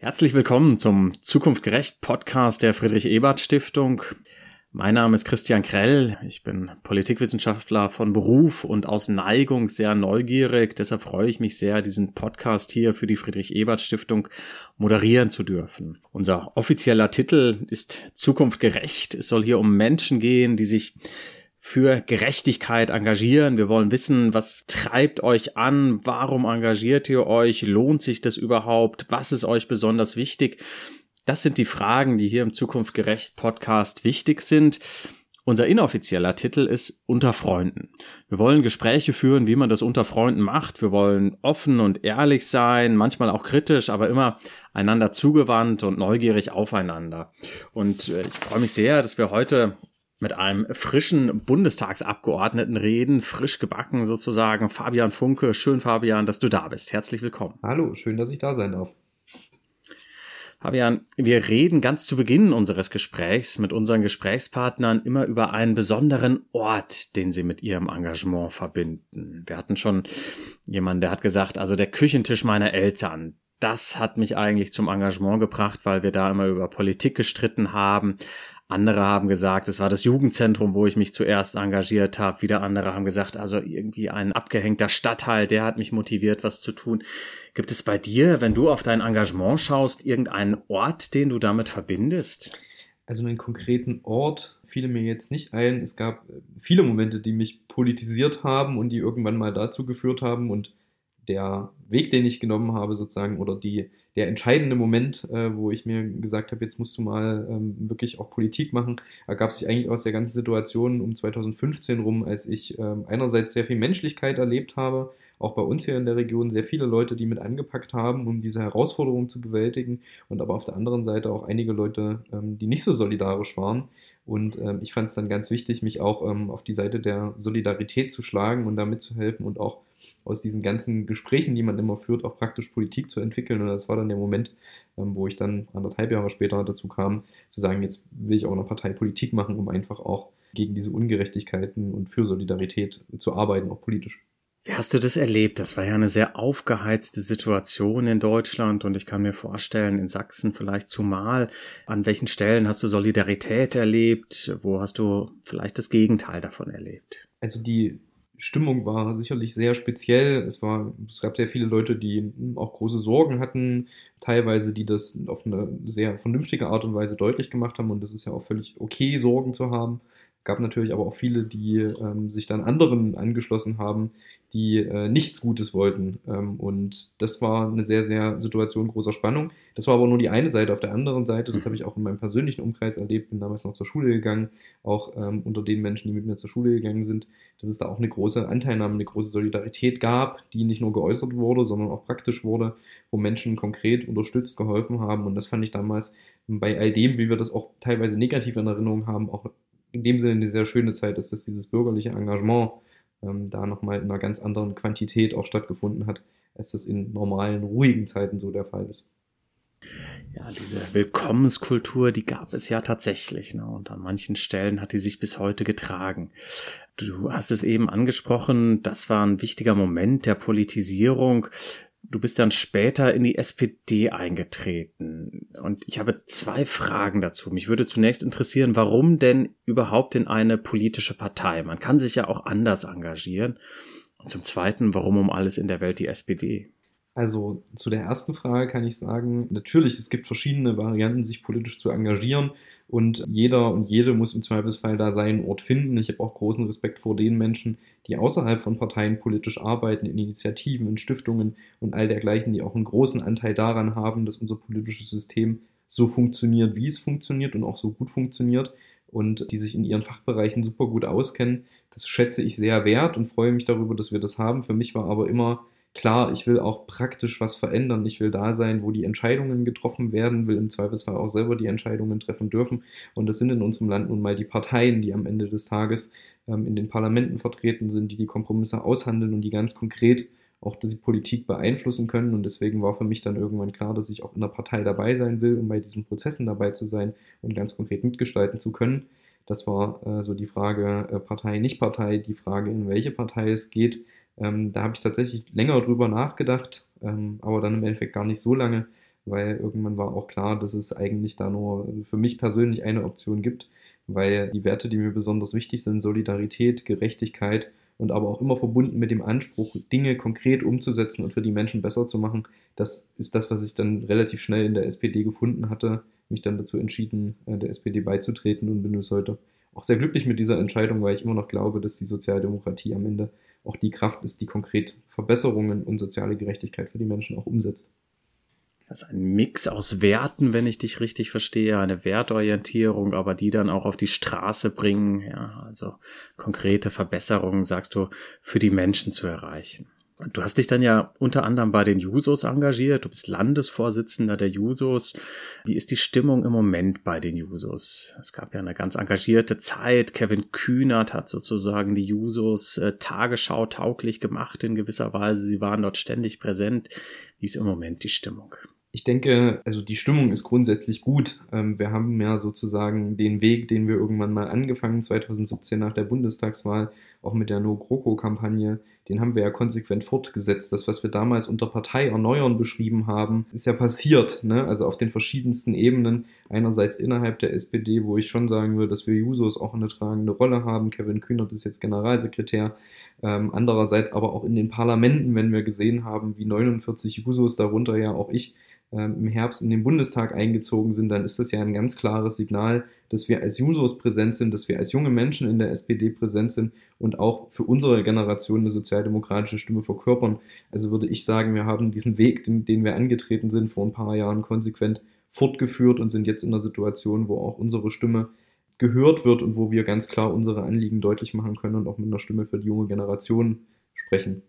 Herzlich willkommen zum Zukunftgerecht Podcast der Friedrich Ebert Stiftung. Mein Name ist Christian Krell. Ich bin Politikwissenschaftler von Beruf und aus Neigung sehr neugierig. Deshalb freue ich mich sehr, diesen Podcast hier für die Friedrich Ebert Stiftung moderieren zu dürfen. Unser offizieller Titel ist Zukunftgerecht. Es soll hier um Menschen gehen, die sich für Gerechtigkeit engagieren. Wir wollen wissen, was treibt euch an? Warum engagiert ihr euch? Lohnt sich das überhaupt? Was ist euch besonders wichtig? Das sind die Fragen, die hier im Zukunft gerecht Podcast wichtig sind. Unser inoffizieller Titel ist Unter Freunden. Wir wollen Gespräche führen, wie man das unter Freunden macht. Wir wollen offen und ehrlich sein, manchmal auch kritisch, aber immer einander zugewandt und neugierig aufeinander. Und äh, ich freue mich sehr, dass wir heute mit einem frischen Bundestagsabgeordneten reden, frisch gebacken sozusagen. Fabian Funke, schön Fabian, dass du da bist. Herzlich willkommen. Hallo, schön, dass ich da sein darf. Fabian, wir reden ganz zu Beginn unseres Gesprächs mit unseren Gesprächspartnern immer über einen besonderen Ort, den sie mit ihrem Engagement verbinden. Wir hatten schon jemanden, der hat gesagt, also der Küchentisch meiner Eltern, das hat mich eigentlich zum Engagement gebracht, weil wir da immer über Politik gestritten haben. Andere haben gesagt, es war das Jugendzentrum, wo ich mich zuerst engagiert habe. Wieder andere haben gesagt, also irgendwie ein abgehängter Stadtteil, der hat mich motiviert, was zu tun. Gibt es bei dir, wenn du auf dein Engagement schaust, irgendeinen Ort, den du damit verbindest? Also einen konkreten Ort fiel mir jetzt nicht ein. Es gab viele Momente, die mich politisiert haben und die irgendwann mal dazu geführt haben und der Weg, den ich genommen habe, sozusagen, oder die, der entscheidende Moment, äh, wo ich mir gesagt habe, jetzt musst du mal ähm, wirklich auch Politik machen, ergab sich eigentlich aus der ganzen Situation um 2015 rum, als ich ähm, einerseits sehr viel Menschlichkeit erlebt habe, auch bei uns hier in der Region sehr viele Leute, die mit angepackt haben, um diese Herausforderung zu bewältigen, und aber auf der anderen Seite auch einige Leute, ähm, die nicht so solidarisch waren. Und ähm, ich fand es dann ganz wichtig, mich auch ähm, auf die Seite der Solidarität zu schlagen und da mitzuhelfen und auch aus diesen ganzen Gesprächen, die man immer führt, auch praktisch Politik zu entwickeln. Und das war dann der Moment, ähm, wo ich dann anderthalb Jahre später dazu kam, zu sagen, jetzt will ich auch eine Partei Politik machen, um einfach auch gegen diese Ungerechtigkeiten und für Solidarität zu arbeiten, auch politisch. Wie hast du das erlebt? Das war ja eine sehr aufgeheizte Situation in Deutschland und ich kann mir vorstellen, in Sachsen vielleicht zumal. An welchen Stellen hast du Solidarität erlebt? Wo hast du vielleicht das Gegenteil davon erlebt? Also die Stimmung war sicherlich sehr speziell. Es, war, es gab sehr viele Leute, die auch große Sorgen hatten, teilweise, die das auf eine sehr vernünftige Art und Weise deutlich gemacht haben. Und das ist ja auch völlig okay, Sorgen zu haben. Es gab natürlich aber auch viele, die ähm, sich dann anderen angeschlossen haben, die äh, nichts Gutes wollten. Ähm, und das war eine sehr, sehr Situation großer Spannung. Das war aber nur die eine Seite. Auf der anderen Seite, das habe ich auch in meinem persönlichen Umkreis erlebt, bin damals noch zur Schule gegangen, auch ähm, unter den Menschen, die mit mir zur Schule gegangen sind, dass es da auch eine große Anteilnahme, eine große Solidarität gab, die nicht nur geäußert wurde, sondern auch praktisch wurde, wo Menschen konkret unterstützt, geholfen haben. Und das fand ich damals bei all dem, wie wir das auch teilweise negativ in Erinnerung haben, auch in dem Sinne eine sehr schöne Zeit ist, dass dieses bürgerliche Engagement ähm, da nochmal in einer ganz anderen Quantität auch stattgefunden hat, als das in normalen, ruhigen Zeiten so der Fall ist. Ja, diese Willkommenskultur, die gab es ja tatsächlich. Ne? Und an manchen Stellen hat die sich bis heute getragen. Du hast es eben angesprochen, das war ein wichtiger Moment der Politisierung. Du bist dann später in die SPD eingetreten. Und ich habe zwei Fragen dazu. Mich würde zunächst interessieren, warum denn überhaupt in eine politische Partei? Man kann sich ja auch anders engagieren. Und zum Zweiten, warum um alles in der Welt die SPD? Also zu der ersten Frage kann ich sagen, natürlich, es gibt verschiedene Varianten, sich politisch zu engagieren. Und jeder und jede muss im Zweifelsfall da seinen Ort finden. Ich habe auch großen Respekt vor den Menschen, die außerhalb von Parteien politisch arbeiten, in Initiativen, in Stiftungen und all dergleichen, die auch einen großen Anteil daran haben, dass unser politisches System so funktioniert, wie es funktioniert und auch so gut funktioniert und die sich in ihren Fachbereichen super gut auskennen. Das schätze ich sehr wert und freue mich darüber, dass wir das haben. Für mich war aber immer Klar, ich will auch praktisch was verändern. Ich will da sein, wo die Entscheidungen getroffen werden, will im Zweifelsfall auch selber die Entscheidungen treffen dürfen. Und das sind in unserem Land nun mal die Parteien, die am Ende des Tages ähm, in den Parlamenten vertreten sind, die die Kompromisse aushandeln und die ganz konkret auch die Politik beeinflussen können. Und deswegen war für mich dann irgendwann klar, dass ich auch in der Partei dabei sein will, um bei diesen Prozessen dabei zu sein und ganz konkret mitgestalten zu können. Das war äh, so die Frage äh, Partei, nicht Partei, die Frage, in welche Partei es geht. Ähm, da habe ich tatsächlich länger drüber nachgedacht, ähm, aber dann im Endeffekt gar nicht so lange, weil irgendwann war auch klar, dass es eigentlich da nur für mich persönlich eine Option gibt, weil die Werte, die mir besonders wichtig sind, Solidarität, Gerechtigkeit und aber auch immer verbunden mit dem Anspruch, Dinge konkret umzusetzen und für die Menschen besser zu machen, das ist das, was ich dann relativ schnell in der SPD gefunden hatte, mich dann dazu entschieden, äh, der SPD beizutreten und bin bis heute auch sehr glücklich mit dieser Entscheidung, weil ich immer noch glaube, dass die Sozialdemokratie am Ende auch die Kraft ist, die konkret Verbesserungen und soziale Gerechtigkeit für die Menschen auch umsetzt. Das ist ein Mix aus Werten, wenn ich dich richtig verstehe, eine Wertorientierung, aber die dann auch auf die Straße bringen, ja, also konkrete Verbesserungen, sagst du, für die Menschen zu erreichen. Du hast dich dann ja unter anderem bei den Jusos engagiert. Du bist Landesvorsitzender der Jusos. Wie ist die Stimmung im Moment bei den Jusos? Es gab ja eine ganz engagierte Zeit. Kevin Kühnert hat sozusagen die Jusos äh, Tagesschau tauglich gemacht in gewisser Weise. Sie waren dort ständig präsent. Wie ist im Moment die Stimmung? Ich denke, also die Stimmung ist grundsätzlich gut. Ähm, wir haben ja sozusagen den Weg, den wir irgendwann mal angefangen, 2017 nach der Bundestagswahl, auch mit der No-GroKo-Kampagne, den haben wir ja konsequent fortgesetzt. Das, was wir damals unter Partei erneuern beschrieben haben, ist ja passiert. Ne? Also auf den verschiedensten Ebenen. Einerseits innerhalb der SPD, wo ich schon sagen würde, dass wir Jusos auch eine tragende Rolle haben. Kevin Kühnert ist jetzt Generalsekretär. Ähm, andererseits aber auch in den Parlamenten, wenn wir gesehen haben, wie 49 Jusos, darunter ja auch ich, im Herbst in den Bundestag eingezogen sind, dann ist das ja ein ganz klares Signal, dass wir als Jusos präsent sind, dass wir als junge Menschen in der SPD präsent sind und auch für unsere Generation eine sozialdemokratische Stimme verkörpern. Also würde ich sagen, wir haben diesen Weg, den, den wir angetreten sind, vor ein paar Jahren konsequent fortgeführt und sind jetzt in einer Situation, wo auch unsere Stimme gehört wird und wo wir ganz klar unsere Anliegen deutlich machen können und auch mit einer Stimme für die junge Generation sprechen.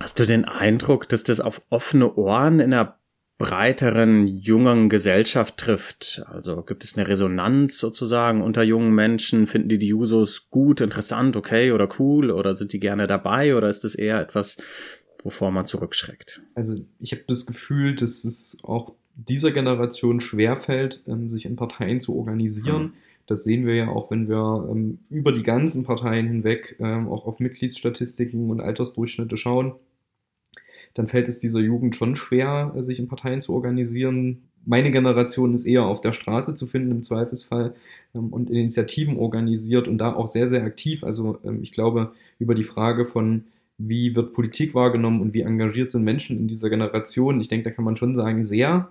Hast du den Eindruck, dass das auf offene Ohren in der breiteren jungen Gesellschaft trifft. Also gibt es eine Resonanz sozusagen unter jungen Menschen? Finden die die Jusos gut, interessant, okay oder cool oder sind die gerne dabei oder ist das eher etwas, wovor man zurückschreckt? Also ich habe das Gefühl, dass es auch dieser Generation schwerfällt, ähm, sich in Parteien zu organisieren. Mhm. Das sehen wir ja auch, wenn wir ähm, über die ganzen Parteien hinweg ähm, auch auf Mitgliedsstatistiken und Altersdurchschnitte schauen dann fällt es dieser Jugend schon schwer, sich in Parteien zu organisieren. Meine Generation ist eher auf der Straße zu finden im Zweifelsfall ähm, und Initiativen organisiert und da auch sehr, sehr aktiv. Also ähm, ich glaube, über die Frage von, wie wird Politik wahrgenommen und wie engagiert sind Menschen in dieser Generation, ich denke, da kann man schon sagen, sehr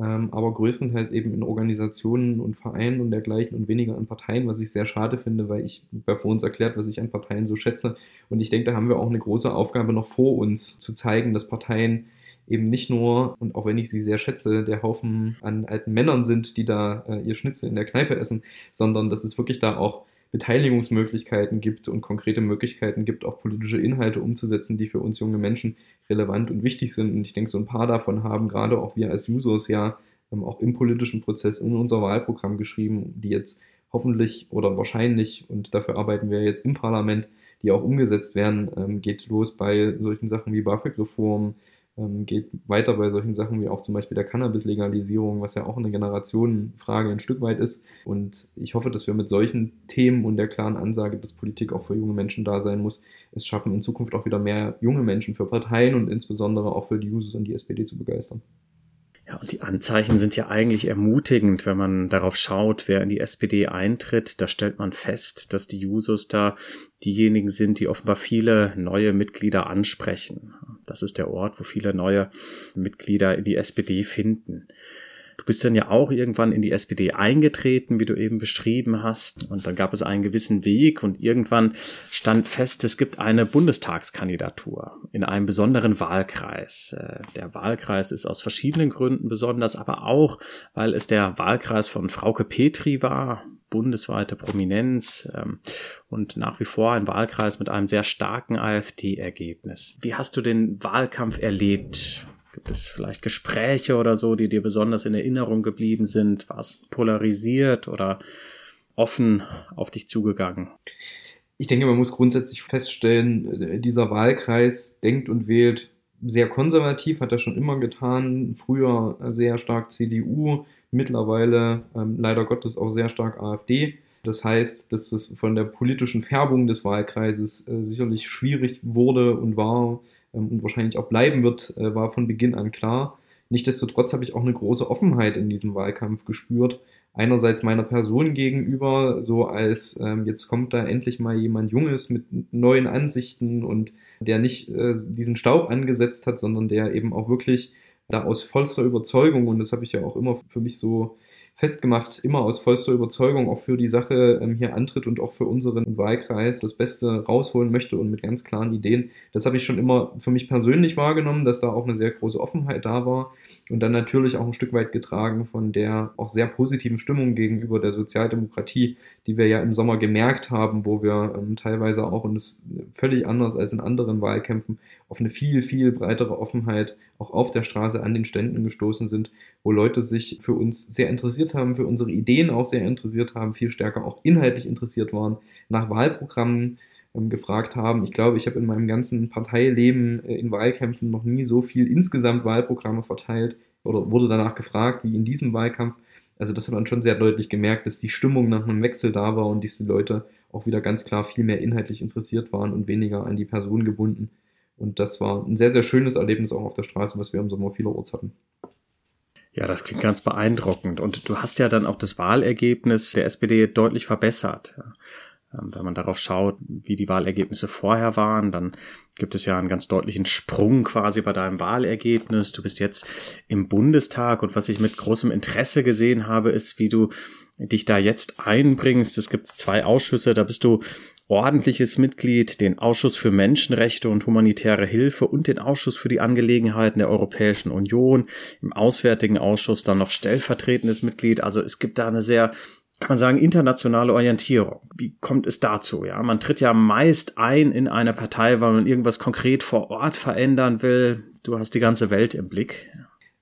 ähm, aber größtenteils eben in Organisationen und Vereinen und dergleichen und weniger in Parteien, was ich sehr schade finde, weil ich bei vor uns erklärt, was ich an Parteien so schätze. Und ich denke, da haben wir auch eine große Aufgabe noch vor uns, zu zeigen, dass Parteien eben nicht nur, und auch wenn ich sie sehr schätze, der Haufen an alten Männern sind, die da äh, ihr Schnitzel in der Kneipe essen, sondern dass es wirklich da auch Beteiligungsmöglichkeiten gibt und konkrete Möglichkeiten gibt, auch politische Inhalte umzusetzen, die für uns junge Menschen relevant und wichtig sind. Und ich denke, so ein paar davon haben gerade auch wir als Users ja ähm, auch im politischen Prozess in unser Wahlprogramm geschrieben, die jetzt hoffentlich oder wahrscheinlich, und dafür arbeiten wir jetzt im Parlament, die auch umgesetzt werden, ähm, geht los bei solchen Sachen wie BAföG-Reform, ähm, geht weiter bei solchen Sachen wie auch zum Beispiel der Cannabis-Legalisierung, was ja auch eine Generationenfrage ein Stück weit ist. Und ich hoffe, dass wir mit solchen Themen und der klaren Ansage, dass Politik auch für junge Menschen da sein muss, es schaffen, in Zukunft auch wieder mehr junge Menschen für Parteien und insbesondere auch für die Users und die SPD zu begeistern. Ja, und die Anzeichen sind ja eigentlich ermutigend, wenn man darauf schaut, wer in die SPD eintritt. Da stellt man fest, dass die Jusos da diejenigen sind, die offenbar viele neue Mitglieder ansprechen. Das ist der Ort, wo viele neue Mitglieder in die SPD finden. Du bist dann ja auch irgendwann in die SPD eingetreten, wie du eben beschrieben hast. Und dann gab es einen gewissen Weg und irgendwann stand fest, es gibt eine Bundestagskandidatur in einem besonderen Wahlkreis. Äh, der Wahlkreis ist aus verschiedenen Gründen besonders, aber auch, weil es der Wahlkreis von Frauke Petri war, bundesweite Prominenz ähm, und nach wie vor ein Wahlkreis mit einem sehr starken AfD-Ergebnis. Wie hast du den Wahlkampf erlebt? Gibt es vielleicht Gespräche oder so, die dir besonders in Erinnerung geblieben sind? War es polarisiert oder offen auf dich zugegangen? Ich denke, man muss grundsätzlich feststellen, äh, dieser Wahlkreis denkt und wählt sehr konservativ, hat er schon immer getan. Früher sehr stark CDU, mittlerweile ähm, leider Gottes auch sehr stark AfD. Das heißt, dass es von der politischen Färbung des Wahlkreises äh, sicherlich schwierig wurde und war, und wahrscheinlich auch bleiben wird, äh, war von Beginn an klar. Nichtsdestotrotz habe ich auch eine große Offenheit in diesem Wahlkampf gespürt. Einerseits meiner Person gegenüber, so als ähm, jetzt kommt da endlich mal jemand Junges mit neuen Ansichten und der nicht äh, diesen Staub angesetzt hat, sondern der eben auch wirklich da aus vollster Überzeugung, und das habe ich ja auch immer für mich so festgemacht, immer aus vollster Überzeugung auch für die Sache ähm, hier antritt und auch für unseren Wahlkreis das Beste rausholen möchte und mit ganz klaren Ideen. Das habe ich schon immer für mich persönlich wahrgenommen, dass da auch eine sehr große Offenheit da war und dann natürlich auch ein Stück weit getragen von der auch sehr positiven Stimmung gegenüber der Sozialdemokratie, die wir ja im Sommer gemerkt haben, wo wir ähm, teilweise auch, und das völlig anders als in anderen Wahlkämpfen, auf eine viel, viel breitere Offenheit auch auf der Straße an den Ständen gestoßen sind, wo Leute sich für uns sehr interessiert haben, für unsere Ideen auch sehr interessiert haben, viel stärker auch inhaltlich interessiert waren, nach Wahlprogrammen gefragt haben. Ich glaube, ich habe in meinem ganzen Parteileben äh, in Wahlkämpfen noch nie so viel insgesamt Wahlprogramme verteilt oder wurde danach gefragt wie in diesem Wahlkampf. Also das hat man schon sehr deutlich gemerkt, dass die Stimmung nach einem Wechsel da war und diese Leute auch wieder ganz klar viel mehr inhaltlich interessiert waren und weniger an die Person gebunden. Und das war ein sehr, sehr schönes Erlebnis auch auf der Straße, was wir im Sommer vielerorts hatten. Ja, das klingt ganz beeindruckend. Und du hast ja dann auch das Wahlergebnis der SPD deutlich verbessert. Ähm, wenn man darauf schaut, wie die Wahlergebnisse vorher waren, dann gibt es ja einen ganz deutlichen Sprung quasi bei deinem Wahlergebnis. Du bist jetzt im Bundestag und was ich mit großem Interesse gesehen habe, ist, wie du dich da jetzt einbringst. Es gibt zwei Ausschüsse, da bist du ordentliches Mitglied, den Ausschuss für Menschenrechte und humanitäre Hilfe und den Ausschuss für die Angelegenheiten der Europäischen Union, im Auswärtigen Ausschuss dann noch stellvertretendes Mitglied. Also es gibt da eine sehr kann man sagen, internationale Orientierung. Wie kommt es dazu? Ja, man tritt ja meist ein in eine Partei, weil man irgendwas konkret vor Ort verändern will. Du hast die ganze Welt im Blick.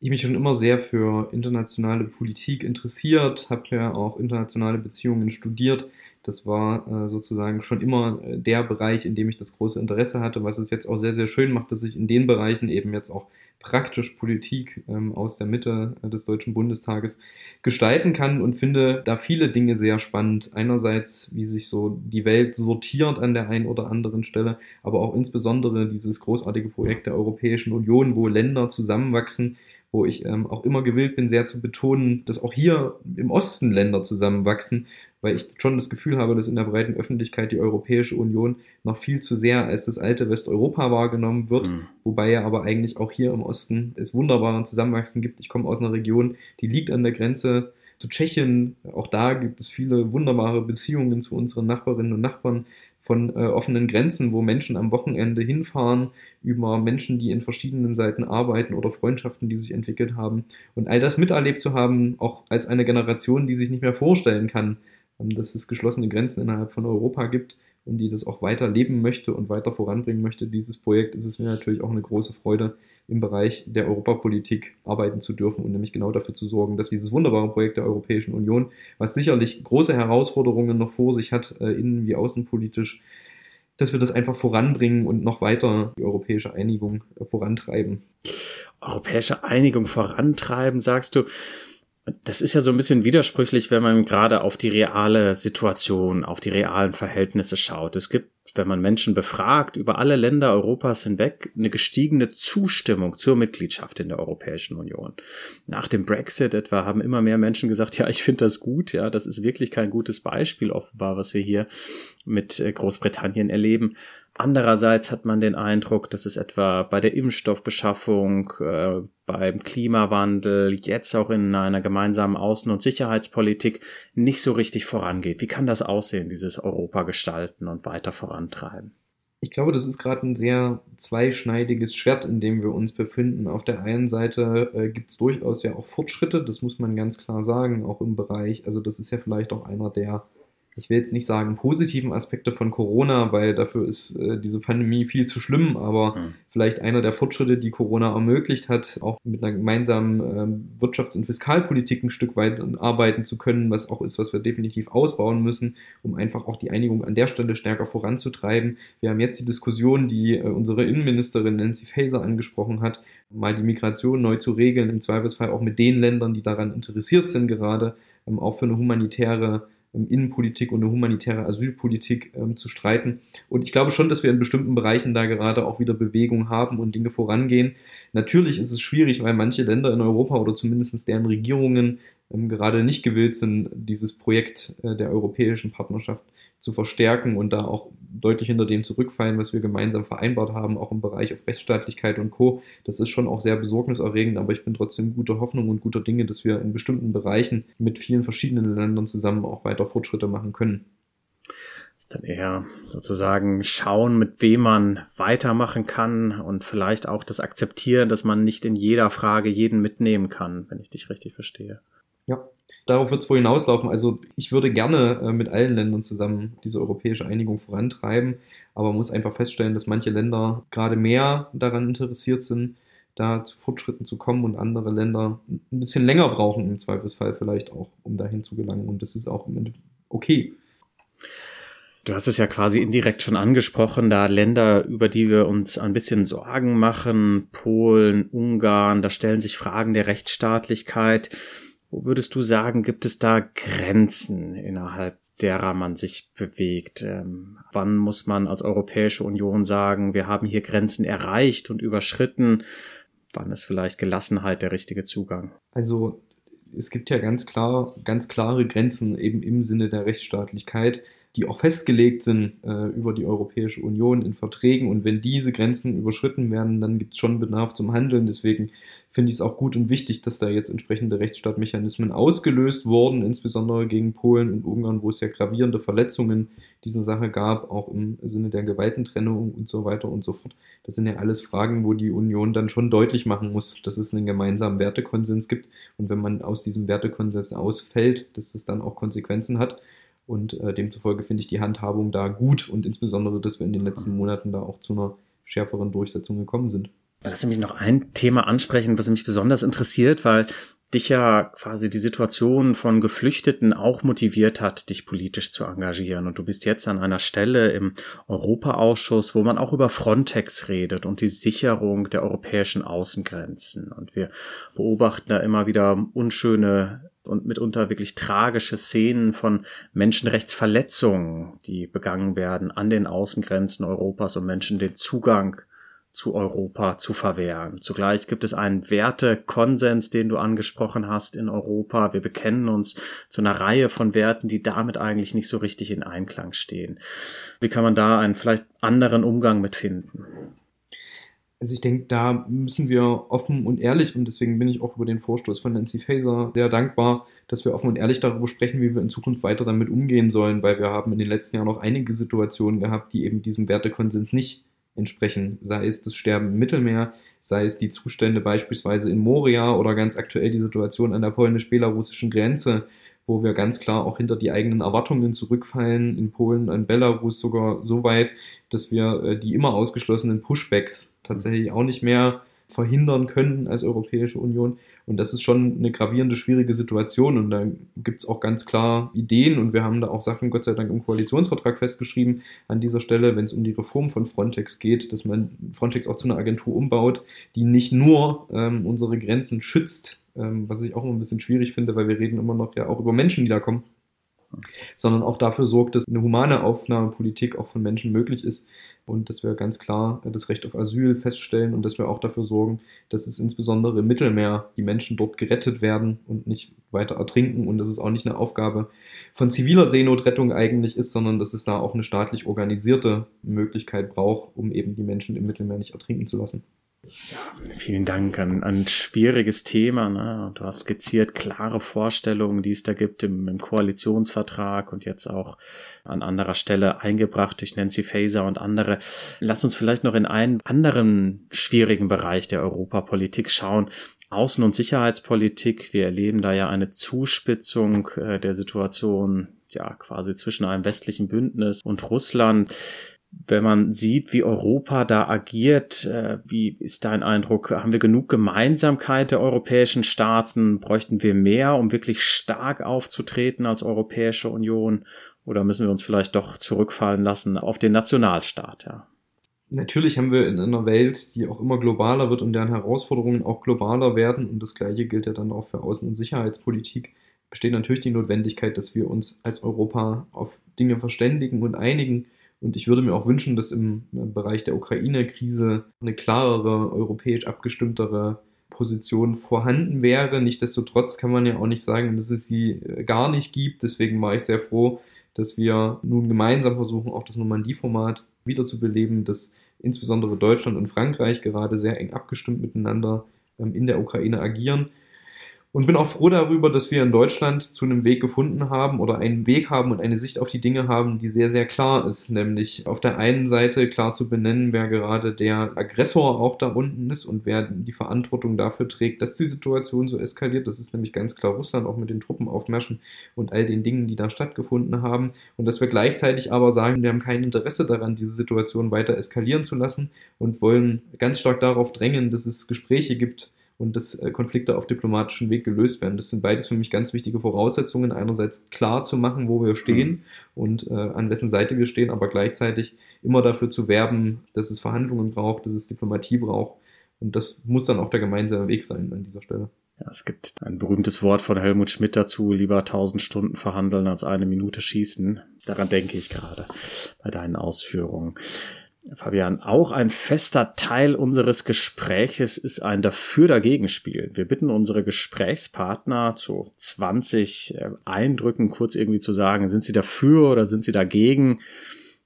Ich mich schon immer sehr für internationale Politik interessiert, habe ja auch internationale Beziehungen studiert. Das war äh, sozusagen schon immer äh, der Bereich, in dem ich das große Interesse hatte, was es jetzt auch sehr, sehr schön macht, dass ich in den Bereichen eben jetzt auch praktisch Politik ähm, aus der Mitte äh, des Deutschen Bundestages gestalten kann und finde da viele Dinge sehr spannend. Einerseits, wie sich so die Welt sortiert an der einen oder anderen Stelle, aber auch insbesondere dieses großartige Projekt der Europäischen Union, wo Länder zusammenwachsen, wo ich ähm, auch immer gewillt bin, sehr zu betonen, dass auch hier im Osten Länder zusammenwachsen weil ich schon das Gefühl habe, dass in der breiten Öffentlichkeit die Europäische Union noch viel zu sehr als das alte Westeuropa wahrgenommen wird, mhm. wobei ja aber eigentlich auch hier im Osten es wunderbaren Zusammenwachsen gibt. Ich komme aus einer Region, die liegt an der Grenze zu Tschechien. Auch da gibt es viele wunderbare Beziehungen zu unseren Nachbarinnen und Nachbarn von äh, offenen Grenzen, wo Menschen am Wochenende hinfahren, über Menschen, die in verschiedenen Seiten arbeiten oder Freundschaften, die sich entwickelt haben. Und all das miterlebt zu haben, auch als eine Generation, die sich nicht mehr vorstellen kann, dass es geschlossene Grenzen innerhalb von Europa gibt und die das auch weiter leben möchte und weiter voranbringen möchte, dieses Projekt, ist es mir natürlich auch eine große Freude, im Bereich der Europapolitik arbeiten zu dürfen und nämlich genau dafür zu sorgen, dass dieses wunderbare Projekt der Europäischen Union, was sicherlich große Herausforderungen noch vor sich hat, äh, innen wie außenpolitisch, dass wir das einfach voranbringen und noch weiter die europäische Einigung äh, vorantreiben. Europäische Einigung vorantreiben, sagst du. Das ist ja so ein bisschen widersprüchlich, wenn man gerade auf die reale Situation, auf die realen Verhältnisse schaut. Es gibt, wenn man Menschen befragt, über alle Länder Europas hinweg eine gestiegene Zustimmung zur Mitgliedschaft in der Europäischen Union. Nach dem Brexit etwa haben immer mehr Menschen gesagt, ja, ich finde das gut, ja, das ist wirklich kein gutes Beispiel offenbar, was wir hier mit äh, Großbritannien erleben. Andererseits hat man den Eindruck, dass es etwa bei der Impfstoffbeschaffung, äh, beim Klimawandel, jetzt auch in einer gemeinsamen Außen- und Sicherheitspolitik nicht so richtig vorangeht. Wie kann das aussehen, dieses Europa gestalten und weiter vorantreiben? Ich glaube, das ist gerade ein sehr zweischneidiges Schwert, in dem wir uns befinden. Auf der einen Seite äh, gibt es durchaus ja auch Fortschritte, das muss man ganz klar sagen, auch im Bereich, also das ist ja vielleicht auch einer der ich will jetzt nicht sagen positiven Aspekte von Corona, weil dafür ist äh, diese Pandemie viel zu schlimm, aber mhm. vielleicht einer der Fortschritte, die Corona ermöglicht hat, auch mit einer gemeinsamen äh, Wirtschafts- und Fiskalpolitik ein Stück weit arbeiten zu können, was auch ist, was wir definitiv ausbauen müssen, um einfach auch die Einigung an der Stelle stärker voranzutreiben. Wir haben jetzt die Diskussion, die äh, unsere Innenministerin Nancy Faeser angesprochen hat, mal die Migration neu zu regeln, im Zweifelsfall auch mit den Ländern, die daran interessiert sind, gerade ähm, auch für eine humanitäre Innenpolitik und eine humanitäre Asylpolitik ähm, zu streiten. Und ich glaube schon, dass wir in bestimmten Bereichen da gerade auch wieder Bewegung haben und Dinge vorangehen. Natürlich ist es schwierig, weil manche Länder in Europa oder zumindest deren Regierungen ähm, gerade nicht gewillt sind, dieses Projekt äh, der europäischen Partnerschaft zu verstärken und da auch deutlich hinter dem zurückfallen, was wir gemeinsam vereinbart haben, auch im Bereich auf Rechtsstaatlichkeit und Co. Das ist schon auch sehr besorgniserregend, aber ich bin trotzdem guter Hoffnung und guter Dinge, dass wir in bestimmten Bereichen mit vielen verschiedenen Ländern zusammen auch weiter Fortschritte machen können. Das ist dann eher sozusagen schauen, mit wem man weitermachen kann und vielleicht auch das akzeptieren, dass man nicht in jeder Frage jeden mitnehmen kann, wenn ich dich richtig verstehe. Ja, darauf wird es wohl hinauslaufen. Also ich würde gerne äh, mit allen Ländern zusammen diese europäische Einigung vorantreiben, aber man muss einfach feststellen, dass manche Länder gerade mehr daran interessiert sind, da zu Fortschritten zu kommen und andere Länder ein bisschen länger brauchen im Zweifelsfall vielleicht auch, um dahin zu gelangen. Und das ist auch okay. Du hast es ja quasi indirekt schon angesprochen, da Länder, über die wir uns ein bisschen Sorgen machen, Polen, Ungarn, da stellen sich Fragen der Rechtsstaatlichkeit. Wo würdest du sagen, gibt es da Grenzen innerhalb derer man sich bewegt? Ähm, wann muss man als Europäische Union sagen, wir haben hier Grenzen erreicht und überschritten? Wann ist vielleicht Gelassenheit der richtige Zugang? Also es gibt ja ganz klar, ganz klare Grenzen eben im Sinne der Rechtsstaatlichkeit, die auch festgelegt sind äh, über die Europäische Union in Verträgen. Und wenn diese Grenzen überschritten werden, dann gibt es schon Bedarf zum Handeln. Deswegen finde ich es auch gut und wichtig, dass da jetzt entsprechende Rechtsstaatmechanismen ausgelöst wurden, insbesondere gegen Polen und Ungarn, wo es ja gravierende Verletzungen dieser Sache gab, auch im Sinne der Gewaltentrennung und so weiter und so fort. Das sind ja alles Fragen, wo die Union dann schon deutlich machen muss, dass es einen gemeinsamen Wertekonsens gibt und wenn man aus diesem Wertekonsens ausfällt, dass es dann auch Konsequenzen hat. Und äh, demzufolge finde ich die Handhabung da gut und insbesondere, dass wir in den letzten Monaten da auch zu einer schärferen Durchsetzung gekommen sind. Lass mich noch ein Thema ansprechen, was mich besonders interessiert, weil dich ja quasi die Situation von Geflüchteten auch motiviert hat, dich politisch zu engagieren. Und du bist jetzt an einer Stelle im Europaausschuss, wo man auch über Frontex redet und die Sicherung der europäischen Außengrenzen. Und wir beobachten da immer wieder unschöne und mitunter wirklich tragische Szenen von Menschenrechtsverletzungen, die begangen werden an den Außengrenzen Europas, um Menschen den Zugang zu Europa zu verwehren. Zugleich gibt es einen Wertekonsens, den du angesprochen hast in Europa. Wir bekennen uns zu einer Reihe von Werten, die damit eigentlich nicht so richtig in Einklang stehen. Wie kann man da einen vielleicht anderen Umgang mit finden? Also ich denke, da müssen wir offen und ehrlich, und deswegen bin ich auch über den Vorstoß von Nancy Faeser sehr dankbar, dass wir offen und ehrlich darüber sprechen, wie wir in Zukunft weiter damit umgehen sollen, weil wir haben in den letzten Jahren noch einige Situationen gehabt, die eben diesem Wertekonsens nicht entsprechen, sei es das Sterben im Mittelmeer, sei es die Zustände beispielsweise in Moria oder ganz aktuell die Situation an der polnisch-belarussischen Grenze, wo wir ganz klar auch hinter die eigenen Erwartungen zurückfallen, in Polen, in Belarus sogar so weit, dass wir äh, die immer ausgeschlossenen Pushbacks tatsächlich auch nicht mehr verhindern können als Europäische Union. Und das ist schon eine gravierende, schwierige Situation. Und da gibt es auch ganz klar Ideen. Und wir haben da auch Sachen, Gott sei Dank, im Koalitionsvertrag festgeschrieben an dieser Stelle, wenn es um die Reform von Frontex geht, dass man Frontex auch zu einer Agentur umbaut, die nicht nur ähm, unsere Grenzen schützt, ähm, was ich auch immer ein bisschen schwierig finde, weil wir reden immer noch ja auch über Menschen, die da kommen sondern auch dafür sorgt, dass eine humane Aufnahmepolitik auch von Menschen möglich ist und dass wir ganz klar das Recht auf Asyl feststellen und dass wir auch dafür sorgen, dass es insbesondere im Mittelmeer die Menschen dort gerettet werden und nicht weiter ertrinken und dass es auch nicht eine Aufgabe von ziviler Seenotrettung eigentlich ist, sondern dass es da auch eine staatlich organisierte Möglichkeit braucht, um eben die Menschen im Mittelmeer nicht ertrinken zu lassen. Ja, vielen Dank. Ein, ein schwieriges Thema. Ne? Du hast skizziert klare Vorstellungen, die es da gibt im, im, Koalitionsvertrag und jetzt auch an anderer Stelle eingebracht durch Nancy Faeser und andere. Lass uns vielleicht noch in einen anderen schwierigen Bereich der Europapolitik schauen. Außen- und Sicherheitspolitik. Wir erleben da ja eine Zuspitzung äh, der Situation ja quasi zwischen einem westlichen Bündnis und Russland wenn man sieht, wie Europa da agiert, äh, wie ist dein Eindruck? Haben wir genug Gemeinsamkeit der europäischen Staaten? Bräuchten wir mehr, um wirklich stark aufzutreten als Europäische Union? Oder müssen wir uns vielleicht doch zurückfallen lassen auf den Nationalstaat? Ja? Natürlich haben wir in einer Welt, die auch immer globaler wird und deren Herausforderungen auch globaler werden, und das Gleiche gilt ja dann auch für Außen- und Sicherheitspolitik, besteht natürlich die Notwendigkeit, dass wir uns als Europa auf Dinge verständigen und einigen. Und ich würde mir auch wünschen, dass im Bereich der Ukraine-Krise eine klarere, europäisch abgestimmtere Position vorhanden wäre. Nichtsdestotrotz kann man ja auch nicht sagen, dass es sie äh, gar nicht gibt. Deswegen war ich sehr froh, dass wir nun gemeinsam versuchen, auch das Normandie-Format wiederzubeleben, dass insbesondere Deutschland und Frankreich gerade sehr eng abgestimmt miteinander ähm, in der Ukraine agieren. Und bin auch froh darüber, dass wir in Deutschland zu einem Weg gefunden haben oder einen Weg haben und eine Sicht auf die Dinge haben, die sehr, sehr klar ist. Nämlich auf der einen Seite klar zu benennen, wer gerade der Aggressor auch da unten ist und wer die Verantwortung dafür trägt, dass die Situation so eskaliert. Das ist nämlich ganz klar Russland, auch mit den Truppenaufmärschen und all den Dingen, die da stattgefunden haben. Und dass wir gleichzeitig aber sagen, wir haben kein Interesse daran, diese Situation weiter eskalieren zu lassen und wollen ganz stark darauf drängen, dass es Gespräche gibt, und dass äh, Konflikte auf diplomatischem Weg gelöst werden. Das sind beides für mich ganz wichtige Voraussetzungen. Einerseits klar zu machen, wo wir stehen mhm. und äh, an wessen Seite wir stehen, aber gleichzeitig immer dafür zu werben, dass es Verhandlungen braucht, dass es Diplomatie braucht. Und das muss dann auch der gemeinsame Weg sein an dieser Stelle. Ja, es gibt ein berühmtes Wort von Helmut Schmidt dazu, lieber tausend Stunden verhandeln als eine Minute schießen. Daran denke ich gerade bei deinen Ausführungen. Fabian, auch ein fester Teil unseres Gespräches ist ein Dafür-Dagegen-Spiel. Wir bitten unsere Gesprächspartner zu 20 äh, Eindrücken kurz irgendwie zu sagen, sind sie dafür oder sind sie dagegen?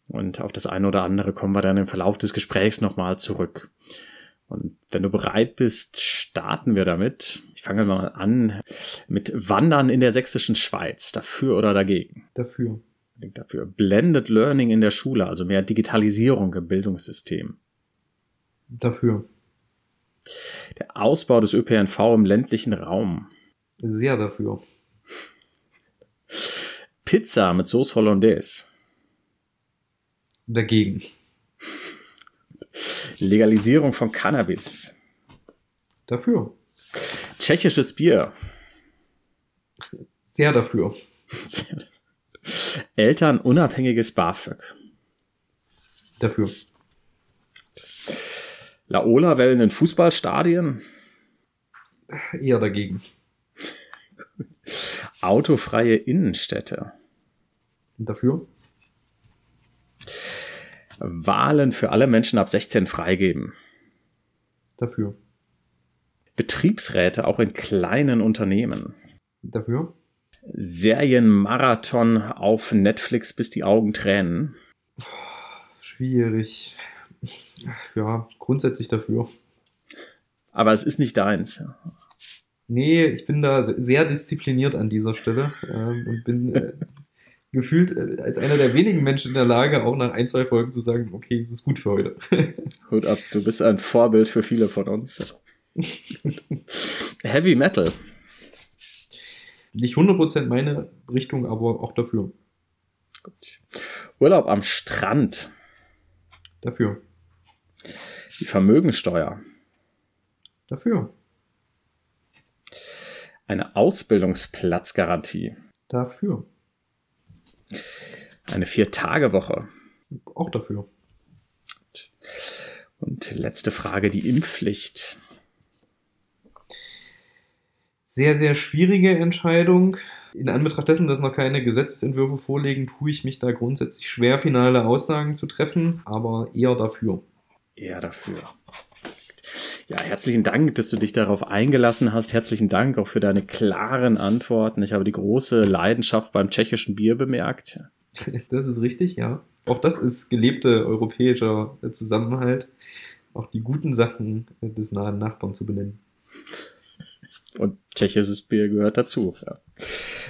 Und auf das eine oder andere kommen wir dann im Verlauf des Gesprächs nochmal zurück. Und wenn du bereit bist, starten wir damit. Ich fange mal an mit Wandern in der sächsischen Schweiz. Dafür oder dagegen? Dafür unbedingt dafür. Blended Learning in der Schule, also mehr Digitalisierung im Bildungssystem. Dafür. Der Ausbau des ÖPNV im ländlichen Raum. Sehr dafür. Pizza mit Sauce Hollandaise. Dagegen. Legalisierung von Cannabis. Dafür. Tschechisches Bier. Sehr dafür. Sehr dafür. Eltern unabhängiges BAföG. Dafür. Laola-Wellen in Fußballstadien? Eher dagegen. Autofreie Innenstädte. Dafür. Wahlen für alle Menschen ab 16 freigeben. Dafür. Betriebsräte auch in kleinen Unternehmen. Dafür. Serienmarathon auf Netflix, bis die Augen tränen? Schwierig. Ja, grundsätzlich dafür. Aber es ist nicht deins. Nee, ich bin da sehr diszipliniert an dieser Stelle ähm, und bin äh, gefühlt äh, als einer der wenigen Menschen in der Lage, auch nach ein, zwei Folgen zu sagen, okay, es ist gut für heute. Hut ab, du bist ein Vorbild für viele von uns. Heavy Metal nicht 100% meine Richtung, aber auch dafür. Gut. Urlaub am Strand. Dafür. Die Vermögensteuer. Dafür. Eine Ausbildungsplatzgarantie. Dafür. Eine Vier-Tage-Woche. Auch dafür. Und letzte Frage, die Impfpflicht sehr, sehr schwierige Entscheidung. In Anbetracht dessen, dass noch keine Gesetzesentwürfe vorliegen, tue ich mich da grundsätzlich schwer, finale Aussagen zu treffen, aber eher dafür. Eher dafür. Ja, herzlichen Dank, dass du dich darauf eingelassen hast. Herzlichen Dank auch für deine klaren Antworten. Ich habe die große Leidenschaft beim tschechischen Bier bemerkt. Das ist richtig, ja. Auch das ist gelebter europäischer Zusammenhalt, auch die guten Sachen des nahen Nachbarn zu benennen. Und tschechisches Bier gehört dazu. Ja.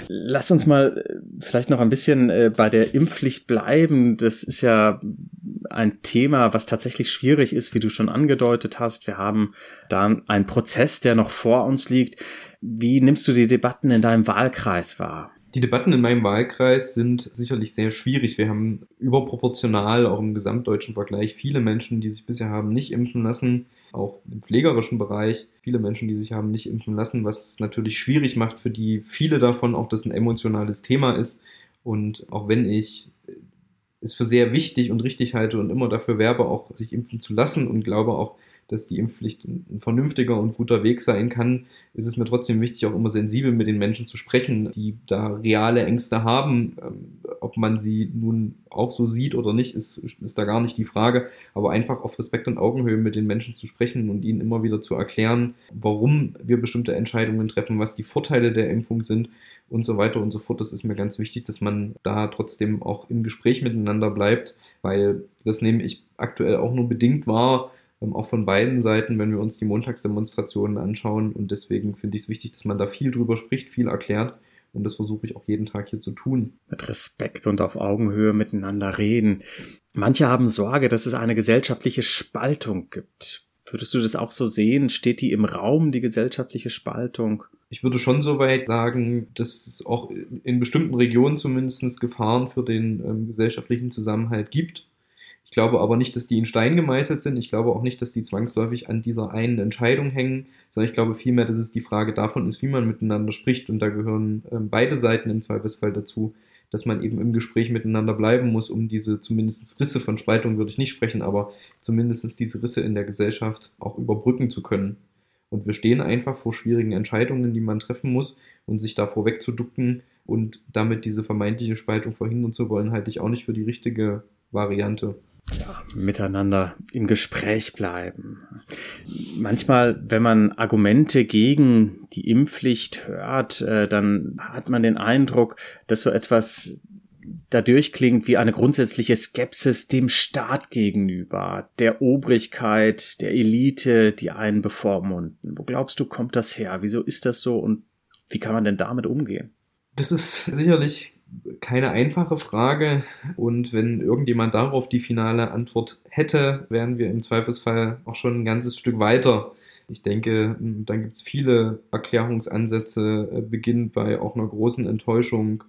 Lass uns mal äh, vielleicht noch ein bisschen äh, bei der Impfpflicht bleiben. Das ist ja ein Thema, was tatsächlich schwierig ist, wie du schon angedeutet hast. Wir haben da einen Prozess, der noch vor uns liegt. Wie nimmst du die Debatten in deinem Wahlkreis wahr? Die Debatten in meinem Wahlkreis sind sicherlich sehr schwierig. Wir haben überproportional, auch im gesamtdeutschen Vergleich, viele Menschen, die sich bisher haben nicht impfen lassen, auch im pflegerischen Bereich, viele Menschen, die sich haben nicht impfen lassen, was es natürlich schwierig macht für die viele davon auch das ein emotionales Thema ist. Und auch wenn ich es für sehr wichtig und richtig halte und immer dafür werbe, auch sich impfen zu lassen und glaube auch, dass die Impfpflicht ein vernünftiger und guter Weg sein kann, ist es mir trotzdem wichtig, auch immer sensibel mit den Menschen zu sprechen, die da reale Ängste haben. Ähm, ob man sie nun auch so sieht oder nicht, ist, ist da gar nicht die Frage. Aber einfach auf Respekt und Augenhöhe mit den Menschen zu sprechen und ihnen immer wieder zu erklären, warum wir bestimmte Entscheidungen treffen, was die Vorteile der Impfung sind und so weiter und so fort. Das ist mir ganz wichtig, dass man da trotzdem auch im Gespräch miteinander bleibt, weil das nehme ich aktuell auch nur bedingt wahr auch von beiden Seiten, wenn wir uns die Montagsdemonstrationen anschauen. Und deswegen finde ich es wichtig, dass man da viel drüber spricht, viel erklärt. Und das versuche ich auch jeden Tag hier zu tun. Mit Respekt und auf Augenhöhe miteinander reden. Manche haben Sorge, dass es eine gesellschaftliche Spaltung gibt. Würdest du das auch so sehen? Steht die im Raum, die gesellschaftliche Spaltung? Ich würde schon so weit sagen, dass es auch in bestimmten Regionen zumindest Gefahren für den ähm, gesellschaftlichen Zusammenhalt gibt. Ich glaube aber nicht, dass die in Stein gemeißelt sind. Ich glaube auch nicht, dass die zwangsläufig an dieser einen Entscheidung hängen, sondern ich glaube vielmehr, dass es die Frage davon ist, wie man miteinander spricht. Und da gehören ähm, beide Seiten im Zweifelsfall dazu, dass man eben im Gespräch miteinander bleiben muss, um diese zumindest Risse von Spaltung würde ich nicht sprechen, aber zumindest diese Risse in der Gesellschaft auch überbrücken zu können. Und wir stehen einfach vor schwierigen Entscheidungen, die man treffen muss und sich davor wegzuducken und damit diese vermeintliche Spaltung verhindern zu wollen, halte ich auch nicht für die richtige Variante ja, miteinander im Gespräch bleiben. Manchmal, wenn man Argumente gegen die Impfpflicht hört, äh, dann hat man den Eindruck, dass so etwas dadurch klingt wie eine grundsätzliche Skepsis dem Staat gegenüber, der Obrigkeit, der Elite, die einen bevormunden. Wo glaubst du, kommt das her? Wieso ist das so und wie kann man denn damit umgehen? Das ist sicherlich keine einfache Frage. Und wenn irgendjemand darauf die finale Antwort hätte, wären wir im Zweifelsfall auch schon ein ganzes Stück weiter. Ich denke, dann gibt es viele Erklärungsansätze, äh, beginnt bei auch einer großen Enttäuschung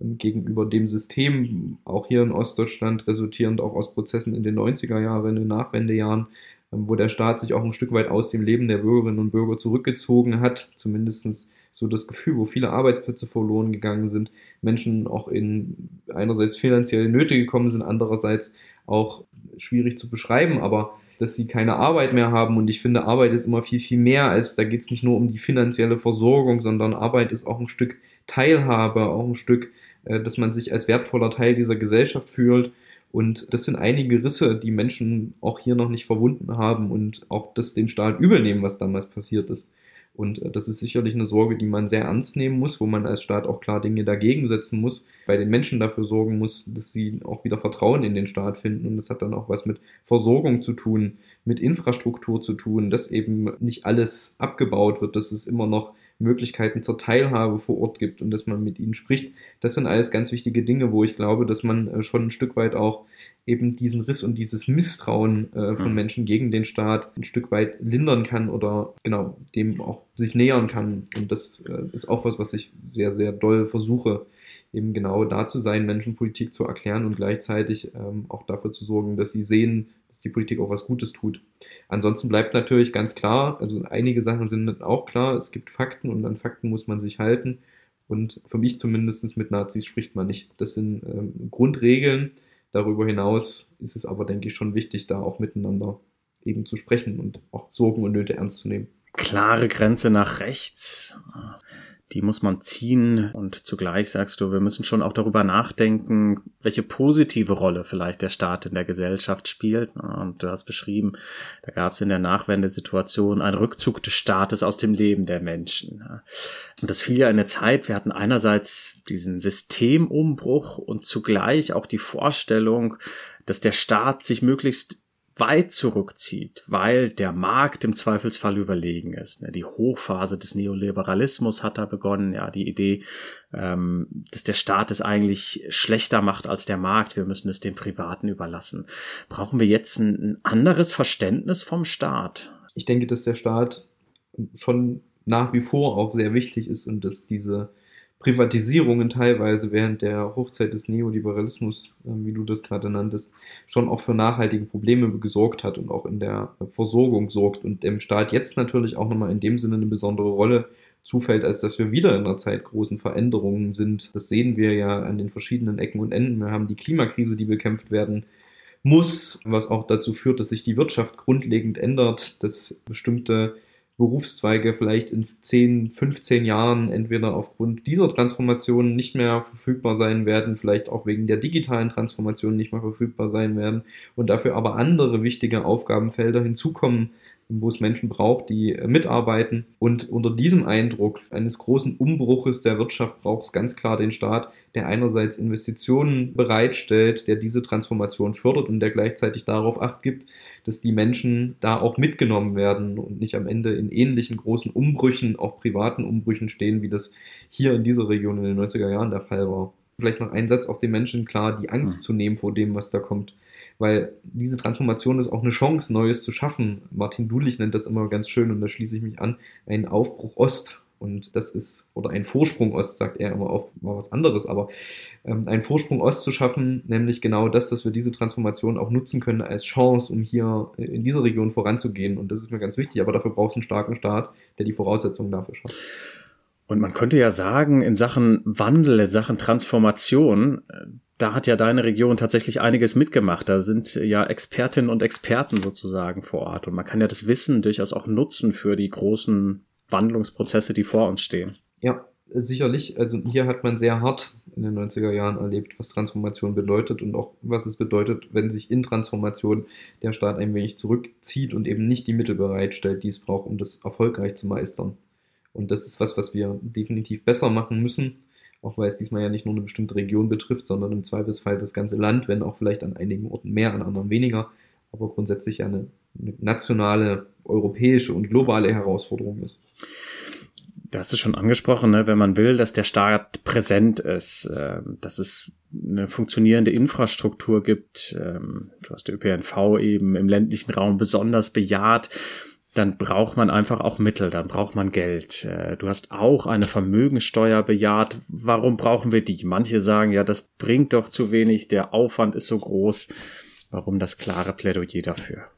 ähm, gegenüber dem System, auch hier in Ostdeutschland, resultierend auch aus Prozessen in den 90er Jahren, in den Nachwendejahren, ähm, wo der Staat sich auch ein Stück weit aus dem Leben der Bürgerinnen und Bürger zurückgezogen hat, zumindestens so das Gefühl, wo viele Arbeitsplätze verloren gegangen sind, Menschen auch in einerseits finanzielle Nöte gekommen sind, andererseits auch schwierig zu beschreiben, aber dass sie keine Arbeit mehr haben. Und ich finde, Arbeit ist immer viel, viel mehr als, da geht es nicht nur um die finanzielle Versorgung, sondern Arbeit ist auch ein Stück Teilhabe, auch ein Stück, äh, dass man sich als wertvoller Teil dieser Gesellschaft fühlt. Und das sind einige Risse, die Menschen auch hier noch nicht verwunden haben und auch das den Staat übel nehmen, was damals passiert ist. Und äh, das ist sicherlich eine Sorge, die man sehr ernst nehmen muss, wo man als Staat auch klar Dinge dagegen setzen muss, bei den Menschen dafür sorgen muss, dass sie auch wieder Vertrauen in den Staat finden. Und das hat dann auch was mit Versorgung zu tun, mit Infrastruktur zu tun, dass eben nicht alles abgebaut wird, dass es immer noch Möglichkeiten zur Teilhabe vor Ort gibt und dass man mit ihnen spricht. Das sind alles ganz wichtige Dinge, wo ich glaube, dass man äh, schon ein Stück weit auch eben diesen Riss und dieses Misstrauen äh, von mhm. Menschen gegen den Staat ein Stück weit lindern kann oder genau dem auch sich nähern kann. Und das äh, ist auch was, was ich sehr, sehr doll versuche, eben genau da zu sein, Menschen Politik zu erklären und gleichzeitig ähm, auch dafür zu sorgen, dass sie sehen, dass die Politik auch was Gutes tut. Ansonsten bleibt natürlich ganz klar, also einige Sachen sind auch klar, es gibt Fakten und an Fakten muss man sich halten. Und für mich zumindest mit Nazis spricht man nicht. Das sind ähm, Grundregeln, Darüber hinaus ist es aber, denke ich, schon wichtig, da auch miteinander eben zu sprechen und auch Sorgen und Nöte ernst zu nehmen. Klare Grenze nach rechts die muss man ziehen und zugleich sagst du, wir müssen schon auch darüber nachdenken, welche positive Rolle vielleicht der Staat in der Gesellschaft spielt. Und du hast beschrieben, da gab es in der Nachwendesituation einen Rückzug des Staates aus dem Leben der Menschen. Und das fiel ja in der Zeit, wir hatten einerseits diesen Systemumbruch und zugleich auch die Vorstellung, dass der Staat sich möglichst weit zurückzieht, weil der Markt im Zweifelsfall überlegen ist. Ne? Die Hochphase des Neoliberalismus hat da begonnen, ja, die Idee, ähm, dass der Staat es eigentlich schlechter macht als der Markt, wir müssen es den Privaten überlassen. Brauchen wir jetzt ein anderes Verständnis vom Staat? Ich denke, dass der Staat schon nach wie vor auch sehr wichtig ist und dass diese Privatisierungen teilweise während der Hochzeit des Neoliberalismus, äh, wie du das gerade nanntest, schon auch für nachhaltige Probleme gesorgt hat und auch in der Versorgung sorgt und dem Staat jetzt natürlich auch nochmal in dem Sinne eine besondere Rolle zufällt, als dass wir wieder in einer Zeit großen Veränderungen sind. Das sehen wir ja an den verschiedenen Ecken und Enden. Wir haben die Klimakrise, die bekämpft werden muss, was auch dazu führt, dass sich die Wirtschaft grundlegend ändert, dass bestimmte Berufszweige vielleicht in 10, 15 Jahren entweder aufgrund dieser Transformation nicht mehr verfügbar sein werden, vielleicht auch wegen der digitalen Transformation nicht mehr verfügbar sein werden und dafür aber andere wichtige Aufgabenfelder hinzukommen, wo es Menschen braucht, die äh, mitarbeiten. Und unter diesem Eindruck eines großen Umbruches der Wirtschaft braucht es ganz klar den Staat, der einerseits Investitionen bereitstellt, der diese Transformation fördert und der gleichzeitig darauf acht gibt, dass die Menschen da auch mitgenommen werden und nicht am Ende in ähnlichen großen Umbrüchen, auch privaten Umbrüchen stehen, wie das hier in dieser Region in den 90er Jahren der Fall war. Vielleicht noch ein Satz, auch den Menschen klar die Angst zu nehmen vor dem, was da kommt weil diese Transformation ist auch eine Chance, Neues zu schaffen. Martin Dulich nennt das immer ganz schön und da schließe ich mich an, ein Aufbruch Ost. Und das ist, oder ein Vorsprung Ost, sagt er immer auf, mal was anderes, aber einen Vorsprung Ost zu schaffen, nämlich genau das, dass wir diese Transformation auch nutzen können als Chance, um hier in dieser Region voranzugehen. Und das ist mir ganz wichtig, aber dafür braucht es einen starken Staat, der die Voraussetzungen dafür schafft. Und man könnte ja sagen, in Sachen Wandel, in Sachen Transformation, da hat ja deine Region tatsächlich einiges mitgemacht. Da sind ja Expertinnen und Experten sozusagen vor Ort. Und man kann ja das Wissen durchaus auch nutzen für die großen Wandlungsprozesse, die vor uns stehen. Ja, sicherlich. Also hier hat man sehr hart in den 90er Jahren erlebt, was Transformation bedeutet und auch was es bedeutet, wenn sich in Transformation der Staat ein wenig zurückzieht und eben nicht die Mittel bereitstellt, die es braucht, um das erfolgreich zu meistern. Und das ist was, was wir definitiv besser machen müssen auch weil es diesmal ja nicht nur eine bestimmte Region betrifft, sondern im Zweifelsfall das ganze Land, wenn auch vielleicht an einigen Orten mehr, an anderen weniger, aber grundsätzlich eine, eine nationale, europäische und globale Herausforderung ist. Du hast es schon angesprochen, ne? wenn man will, dass der Staat präsent ist, äh, dass es eine funktionierende Infrastruktur gibt. Ähm, du hast ÖPNV eben im ländlichen Raum besonders bejaht dann braucht man einfach auch Mittel, dann braucht man Geld. Äh, du hast auch eine Vermögenssteuer bejaht. Warum brauchen wir die? Manche sagen, ja, das bringt doch zu wenig, der Aufwand ist so groß. Warum das klare Plädoyer dafür?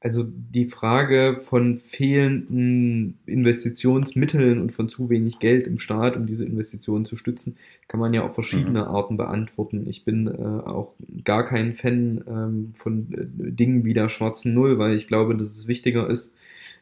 Also die Frage von fehlenden Investitionsmitteln und von zu wenig Geld im Staat, um diese Investitionen zu stützen, kann man ja auf verschiedene mhm. Arten beantworten. Ich bin äh, auch gar kein Fan ähm, von äh, Dingen wie der schwarzen Null, weil ich glaube, dass es wichtiger ist,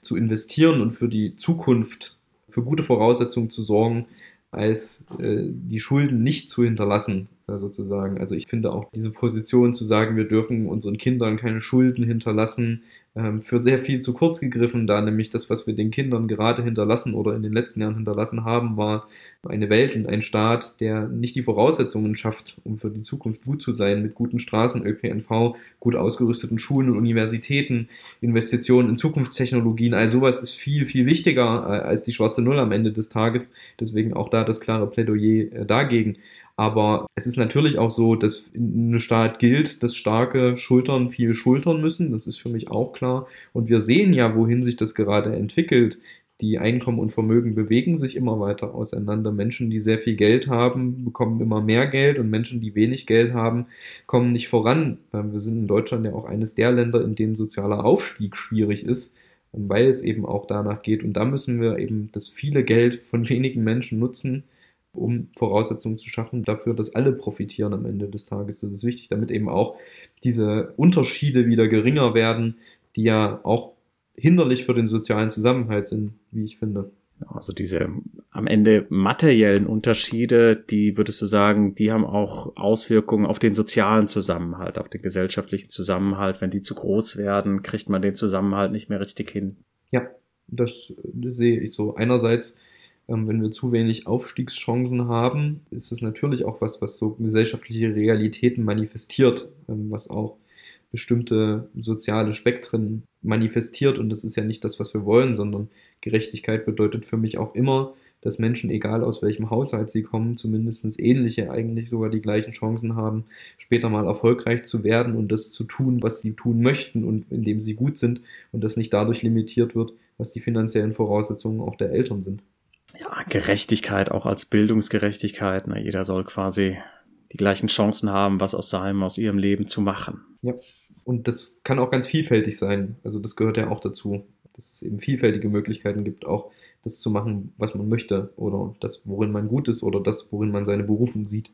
zu investieren und für die Zukunft für gute Voraussetzungen zu sorgen, als äh, die Schulden nicht zu hinterlassen, sozusagen. Also ich finde auch diese Position zu sagen, wir dürfen unseren Kindern keine Schulden hinterlassen, ähm, für sehr viel zu kurz gegriffen, da nämlich das, was wir den Kindern gerade hinterlassen oder in den letzten Jahren hinterlassen haben, war eine Welt und ein Staat, der nicht die Voraussetzungen schafft, um für die Zukunft gut zu sein, mit guten Straßen, ÖPNV, gut ausgerüsteten Schulen und Universitäten, Investitionen in Zukunftstechnologien. All sowas ist viel, viel wichtiger äh, als die schwarze Null am Ende des Tages. Deswegen auch da das klare Plädoyer äh, dagegen. Aber es ist natürlich auch so, dass in einem Staat gilt, dass starke Schultern viel schultern müssen. Das ist für mich auch klar. Und wir sehen ja, wohin sich das gerade entwickelt. Die Einkommen und Vermögen bewegen sich immer weiter auseinander. Menschen, die sehr viel Geld haben, bekommen immer mehr Geld und Menschen, die wenig Geld haben, kommen nicht voran. Ähm, wir sind in Deutschland ja auch eines der Länder, in denen sozialer Aufstieg schwierig ist, ähm, weil es eben auch danach geht. Und da müssen wir eben das viele Geld von wenigen Menschen nutzen, um Voraussetzungen zu schaffen dafür, dass alle profitieren am Ende des Tages. Das ist wichtig, damit eben auch diese Unterschiede wieder geringer werden, die ja auch hinderlich für den sozialen Zusammenhalt sind, wie ich finde. Also diese am Ende materiellen Unterschiede, die würdest du sagen, die haben auch Auswirkungen auf den sozialen Zusammenhalt, auf den gesellschaftlichen Zusammenhalt. Wenn die zu groß werden, kriegt man den Zusammenhalt nicht mehr richtig hin. Ja, das, sehe ich so. Einerseits wenn wir zu wenig Aufstiegschancen haben, ist es natürlich auch was, was so gesellschaftliche Realitäten manifestiert, ähm, was auch bestimmte soziale Spektren manifestiert. Und das ist ja nicht das, was wir wollen, sondern Gerechtigkeit bedeutet für mich auch immer, dass Menschen, egal aus welchem Haushalt sie kommen, zumindest ähnliche, eigentlich sogar die gleichen Chancen haben, später mal erfolgreich zu werden und das zu tun, was sie tun möchten und in dem sie gut sind und das nicht dadurch limitiert wird, was die finanziellen Voraussetzungen auch der Eltern sind ja, Gerechtigkeit auch als Bildungsgerechtigkeit. Ne? Jeder soll quasi die gleichen Chancen haben, was aus seinem, aus ihrem Leben zu machen. Ja, und das kann auch ganz vielfältig sein. Also das gehört ja auch dazu, dass es eben vielfältige Möglichkeiten gibt, auch das zu machen, was man möchte oder das, worin man gut ist oder das, worin man seine Berufung sieht.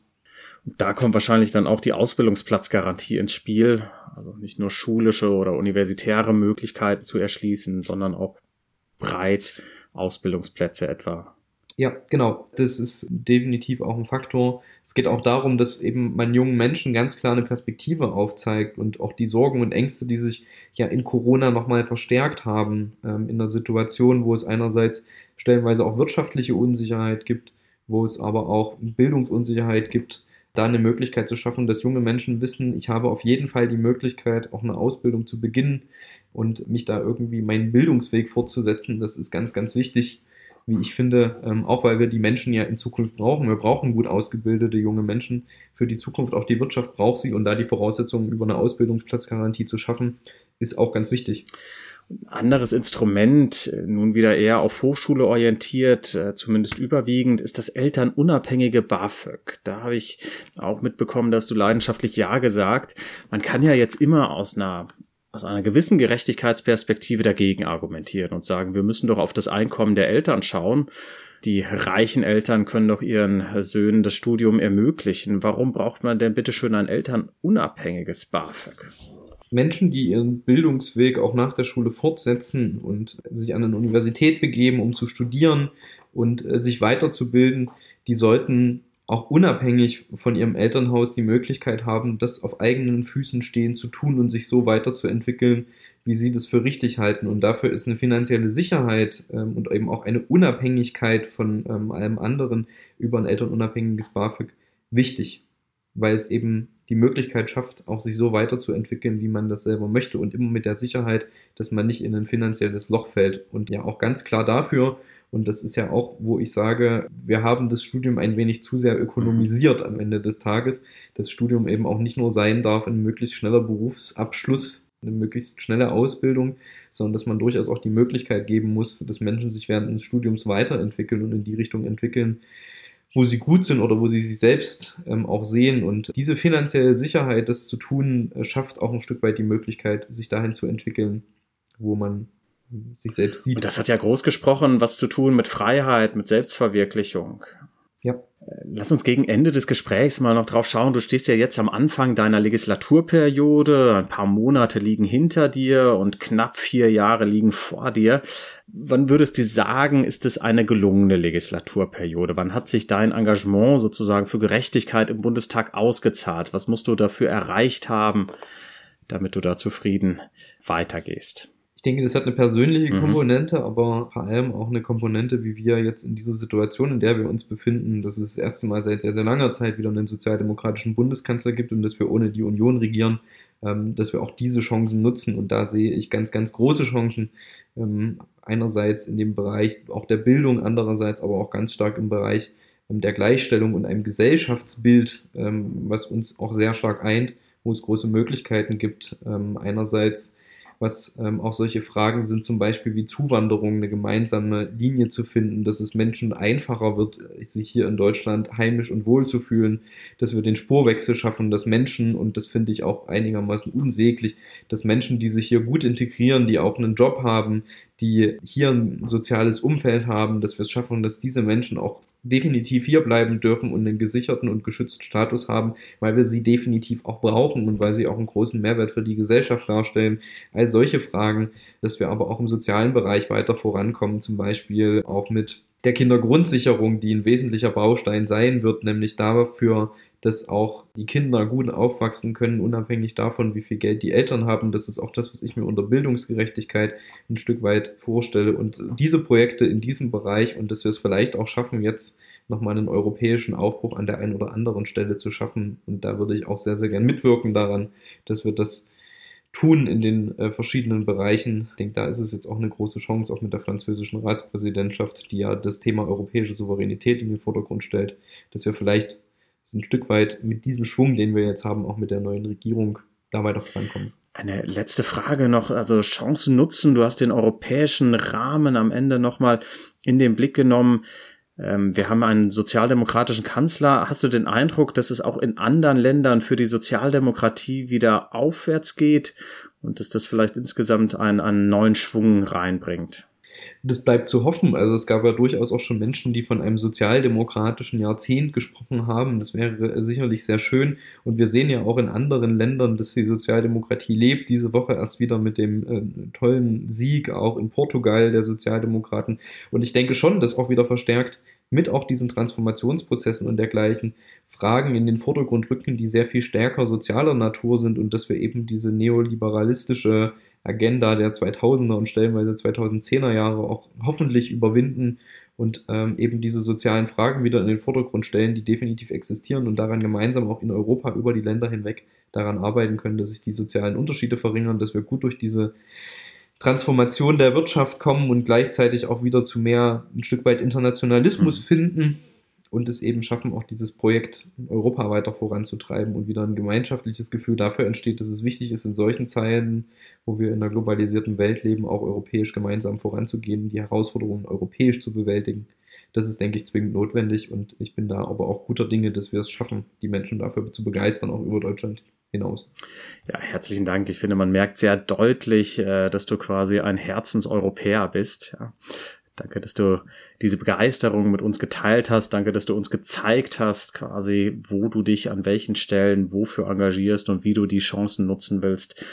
Da kommt wahrscheinlich dann auch die Ausbildungsplatzgarantie ins Spiel. Also nicht nur schulische oder universitäre Möglichkeiten zu erschließen, sondern auch breit Ausbildungsplätze etwa. Ja, genau. Das ist definitiv auch ein Faktor. Es geht auch darum, dass eben man jungen Menschen ganz klar eine Perspektive aufzeigt und auch die Sorgen und Ängste, die sich ja in Corona nochmal verstärkt haben, ähm, in einer Situation, wo es einerseits stellenweise auch wirtschaftliche Unsicherheit gibt, wo es aber auch Bildungsunsicherheit gibt, da eine Möglichkeit zu schaffen, dass junge Menschen wissen, ich habe auf jeden Fall die Möglichkeit, auch eine Ausbildung zu beginnen und mich da irgendwie meinen Bildungsweg fortzusetzen. Das ist ganz, ganz wichtig, wie ich finde, ähm, auch weil wir die Menschen ja in Zukunft brauchen. Wir brauchen gut ausgebildete junge Menschen für die Zukunft. Auch die Wirtschaft braucht sie und da die Voraussetzungen über eine Ausbildungsplatzgarantie zu schaffen, ist auch ganz wichtig anderes Instrument, nun wieder eher auf Hochschule orientiert, äh, zumindest überwiegend, ist das elternunabhängige BAföG. Da habe ich auch mitbekommen, dass du leidenschaftlich Ja gesagt. Man kann ja jetzt immer aus einer aus einer gewissen Gerechtigkeitsperspektive dagegen argumentieren und sagen, wir müssen doch auf das Einkommen der Eltern schauen. Die reichen Eltern können doch ihren Söhnen das Studium ermöglichen. Warum braucht man denn bitte schön ein elternunabhängiges BAföG? Menschen, die ihren Bildungsweg auch nach der Schule fortsetzen und sich an eine Universität begeben, um zu studieren und äh, sich weiterzubilden, die sollten auch unabhängig von ihrem Elternhaus die Möglichkeit haben, das auf eigenen Füßen stehen zu tun und sich so weiterzuentwickeln, wie sie das für richtig halten. Und dafür ist eine finanzielle Sicherheit ähm, und eben auch eine Unabhängigkeit von ähm, allem anderen über ein elternunabhängiges BAföG wichtig, weil es eben die Möglichkeit schafft, auch sich so weiterzuentwickeln, wie man das selber möchte und immer mit der Sicherheit, dass man nicht in ein finanzielles Loch fällt. Und ja auch ganz klar dafür, und das ist ja auch, wo ich sage, wir haben das Studium ein wenig zu sehr ökonomisiert am Ende des Tages. Das Studium eben auch nicht nur sein darf, ein möglichst schneller Berufsabschluss, eine möglichst schnelle Ausbildung, sondern dass man durchaus auch die Möglichkeit geben muss, dass Menschen sich während des Studiums weiterentwickeln und in die Richtung entwickeln, wo sie gut sind oder wo sie sich selbst ähm, auch sehen. Und diese finanzielle Sicherheit, das zu tun, äh, schafft auch ein Stück weit die Möglichkeit, sich dahin zu entwickeln, wo man sich selbst sieht. Und das hat ja groß gesprochen, was zu tun mit Freiheit, mit Selbstverwirklichung. Ja. Lass uns gegen Ende des Gesprächs mal noch drauf schauen. Du stehst ja jetzt am Anfang deiner Legislaturperiode. Ein paar Monate liegen hinter dir und knapp vier Jahre liegen vor dir. Wann würdest du sagen, ist es eine gelungene Legislaturperiode? Wann hat sich dein Engagement sozusagen für Gerechtigkeit im Bundestag ausgezahlt? Was musst du dafür erreicht haben, damit du da zufrieden weitergehst? Ich denke, das hat eine persönliche mhm. Komponente, aber vor allem auch eine Komponente, wie wir jetzt in dieser Situation, in der wir uns befinden, dass es das erste Mal seit sehr, sehr langer Zeit wieder einen sozialdemokratischen Bundeskanzler gibt und dass wir ohne die Union regieren, ähm, dass wir auch diese Chancen nutzen. Und da sehe ich ganz, ganz große Chancen. Ähm, einerseits in dem Bereich auch der Bildung, andererseits aber auch ganz stark im Bereich ähm, der Gleichstellung und einem Gesellschaftsbild, was uns auch sehr stark eint, wo es große Möglichkeiten gibt. einerseits was ähm, auch solche Fragen sind, zum Beispiel wie Zuwanderung, eine gemeinsame Linie zu finden, dass es Menschen einfacher wird, sich hier in Deutschland heimisch und wohl zu fühlen, dass wir den Spurwechsel schaffen, dass Menschen, und das finde ich auch einigermaßen unsäglich, dass Menschen, die sich hier gut integrieren, die auch einen Job haben, die hier ein soziales Umfeld haben, dass wir es schaffen, dass diese Menschen auch definitiv hier bleiben dürfen und einen gesicherten und geschützten Status haben, weil wir sie definitiv auch brauchen und weil sie auch einen großen Mehrwert für die Gesellschaft darstellen. All solche Fragen, dass wir aber auch im sozialen Bereich weiter vorankommen, zum Beispiel auch mit der Kindergrundsicherung, die ein wesentlicher Baustein sein wird, nämlich dafür, dass auch die Kinder gut aufwachsen können, unabhängig davon, wie viel Geld die Eltern haben. Das ist auch das, was ich mir unter Bildungsgerechtigkeit ein Stück weit vorstelle. Und diese Projekte in diesem Bereich und dass wir es vielleicht auch schaffen, jetzt nochmal einen europäischen Aufbruch an der einen oder anderen Stelle zu schaffen. Und da würde ich auch sehr, sehr gern mitwirken daran, dass wir das tun in den äh, verschiedenen Bereichen. Ich denke, da ist es jetzt auch eine große Chance, auch mit der französischen Ratspräsidentschaft, die ja das Thema europäische Souveränität in den Vordergrund stellt, dass wir vielleicht ein Stück weit mit diesem Schwung, den wir jetzt haben, auch mit der neuen Regierung da weiter vorankommen. Eine letzte Frage noch, also Chancen nutzen. Du hast den europäischen Rahmen am Ende nochmal in den Blick genommen. Ähm, wir haben einen sozialdemokratischen Kanzler. Hast du den Eindruck, dass es auch in anderen Ländern für die Sozialdemokratie wieder aufwärts geht und dass das vielleicht insgesamt einen, einen neuen Schwung reinbringt? das bleibt zu hoffen. Also es gab ja durchaus auch schon Menschen, die von einem sozialdemokratischen Jahrzehnt gesprochen haben. Das wäre sicherlich sehr schön. Und wir sehen ja auch in anderen Ländern, dass die Sozialdemokratie lebt. Diese Woche erst wieder mit dem äh, tollen Sieg auch in Portugal der Sozialdemokraten. Und ich denke schon, dass auch wieder verstärkt mit auch diesen Transformationsprozessen und dergleichen Fragen in den Vordergrund rücken, die sehr viel stärker sozialer Natur sind und dass wir eben diese neoliberalistische Agenda der 2000er und stellenweise 2010er Jahre auch hoffentlich überwinden und ähm, eben diese sozialen Fragen wieder in den Vordergrund stellen, die definitiv existieren und daran gemeinsam auch in Europa über die Länder hinweg daran arbeiten können, dass sich die sozialen Unterschiede verringern, dass wir gut durch diese Transformation der Wirtschaft kommen und gleichzeitig auch wieder zu mehr ein Stück weit Internationalismus mhm. finden und es eben schaffen, auch dieses Projekt in Europa weiter voranzutreiben und wieder ein gemeinschaftliches Gefühl dafür entsteht, dass es wichtig ist, in solchen Zeiten, wo wir in einer globalisierten Welt leben, auch europäisch gemeinsam voranzugehen, die Herausforderungen europäisch zu bewältigen. Das ist, denke ich, zwingend notwendig und ich bin da aber auch guter Dinge, dass wir es schaffen, die Menschen dafür zu begeistern, auch über Deutschland hinaus. Ja, herzlichen Dank. Ich finde, man merkt sehr deutlich, äh, dass du quasi ein Herzenseuropäer bist. Ja. Danke, dass du diese Begeisterung mit uns geteilt hast. Danke, dass du uns gezeigt hast, quasi, wo du dich an welchen Stellen wofür engagierst und wie du die Chancen nutzen willst,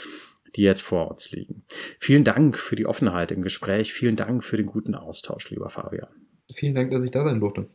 die jetzt vor uns liegen. Vielen Dank für die Offenheit im Gespräch. Vielen Dank für den guten Austausch, lieber Fabian. Vielen Dank, dass ich da sein durfte.